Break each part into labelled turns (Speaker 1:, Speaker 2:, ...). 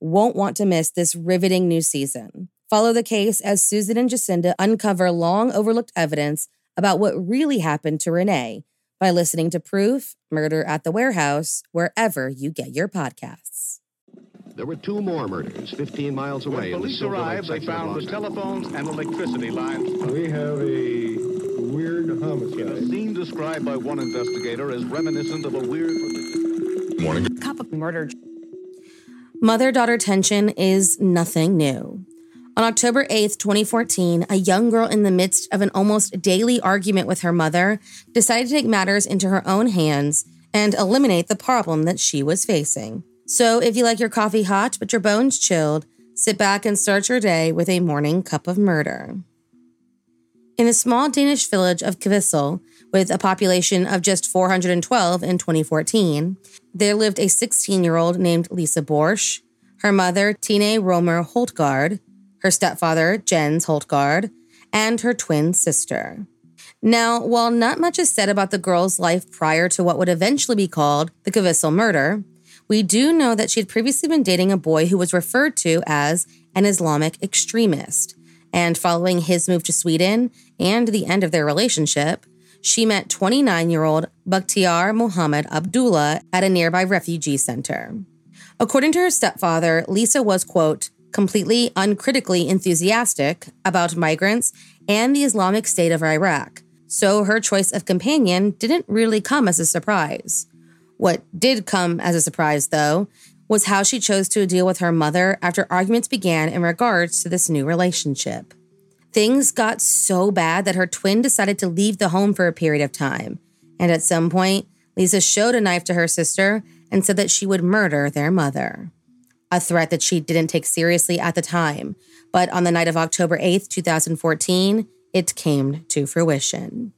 Speaker 1: won't want to miss this riveting new season. Follow the case as Susan and Jacinda uncover long overlooked evidence about what really happened to Renee by listening to Proof Murder at the Warehouse wherever you get your podcasts.
Speaker 2: There were two more murders 15 miles away.
Speaker 3: When police arrived, they found the telephones and electricity lines.
Speaker 4: We have a weird
Speaker 3: In a
Speaker 4: homicide.
Speaker 3: scene described by one investigator as reminiscent of a weird. Morning.
Speaker 5: cup of murder.
Speaker 1: Mother daughter tension is nothing new. On October 8th, 2014, a young girl in the midst of an almost daily argument with her mother decided to take matters into her own hands and eliminate the problem that she was facing. So, if you like your coffee hot but your bones chilled, sit back and start your day with a morning cup of murder. In the small Danish village of Kvissel, with a population of just 412 in 2014, there lived a 16 year old named Lisa Borch, her mother, Tine Romer Holtgard, her stepfather, Jens Holtgard, and her twin sister. Now, while not much is said about the girl's life prior to what would eventually be called the Kvissel murder, we do know that she had previously been dating a boy who was referred to as an Islamic extremist. And following his move to Sweden and the end of their relationship, she met 29 year old Bakhtiar Mohammed Abdullah at a nearby refugee center. According to her stepfather, Lisa was, quote, completely uncritically enthusiastic about migrants and the Islamic State of Iraq, so her choice of companion didn't really come as a surprise. What did come as a surprise, though, was how she chose to deal with her mother after arguments began in regards to this new relationship. Things got so bad that her twin decided to leave the home for a period of time. And at some point, Lisa showed a knife to her sister and said that she would murder their mother. A threat that she didn't take seriously at the time. But on the night of October 8th, 2014, it came to fruition.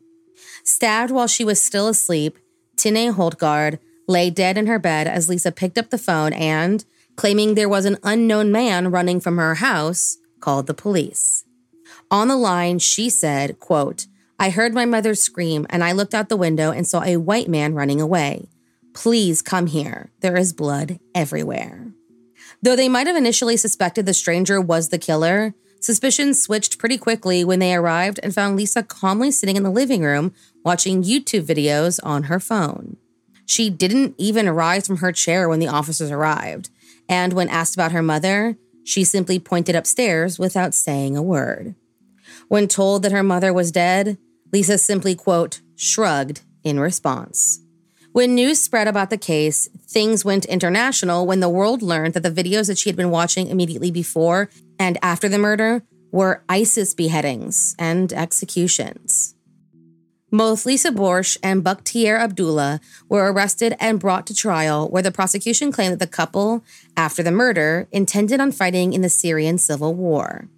Speaker 1: Stabbed while she was still asleep, Tine Holtgard lay dead in her bed as Lisa picked up the phone and, claiming there was an unknown man running from her house, called the police. On the line, she said, quote, I heard my mother scream and I looked out the window and saw a white man running away. Please come here. There is blood everywhere. Though they might have initially suspected the stranger was the killer, Suspicions switched pretty quickly when they arrived and found Lisa calmly sitting in the living room watching YouTube videos on her phone. She didn't even rise from her chair when the officers arrived, and when asked about her mother, she simply pointed upstairs without saying a word. When told that her mother was dead, Lisa simply, quote, shrugged in response. When news spread about the case, things went international when the world learned that the videos that she had been watching immediately before and after the murder were ISIS beheadings and executions. Both Lisa Borch and Bakhtiar Abdullah were arrested and brought to trial, where the prosecution claimed that the couple, after the murder, intended on fighting in the Syrian civil war.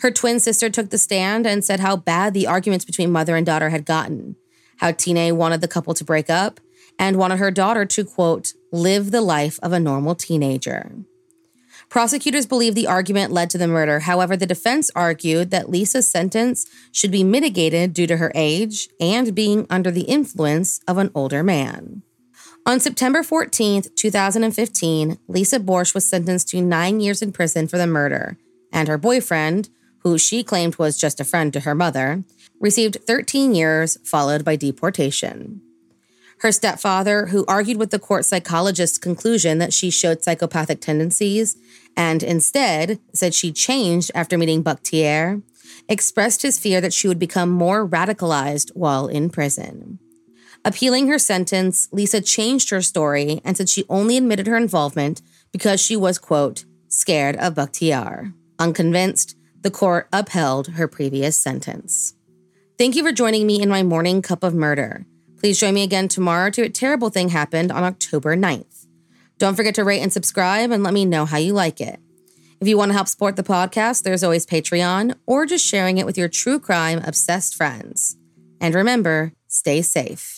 Speaker 1: Her twin sister took the stand and said how bad the arguments between mother and daughter had gotten, how Tine wanted the couple to break up, and wanted her daughter to, quote, live the life of a normal teenager. Prosecutors believe the argument led to the murder. However, the defense argued that Lisa's sentence should be mitigated due to her age and being under the influence of an older man. On September 14, 2015, Lisa Borch was sentenced to nine years in prison for the murder, and her boyfriend, who she claimed was just a friend to her mother, received 13 years, followed by deportation. Her stepfather, who argued with the court psychologist's conclusion that she showed psychopathic tendencies and instead said she changed after meeting Bakhtiar, expressed his fear that she would become more radicalized while in prison. Appealing her sentence, Lisa changed her story and said she only admitted her involvement because she was, quote, scared of Bakhtiar. Unconvinced, the court upheld her previous sentence. Thank you for joining me in my morning cup of murder. Please join me again tomorrow to A Terrible Thing Happened on October 9th. Don't forget to rate and subscribe and let me know how you like it. If you want to help support the podcast, there's always Patreon or just sharing it with your true crime obsessed friends. And remember, stay safe.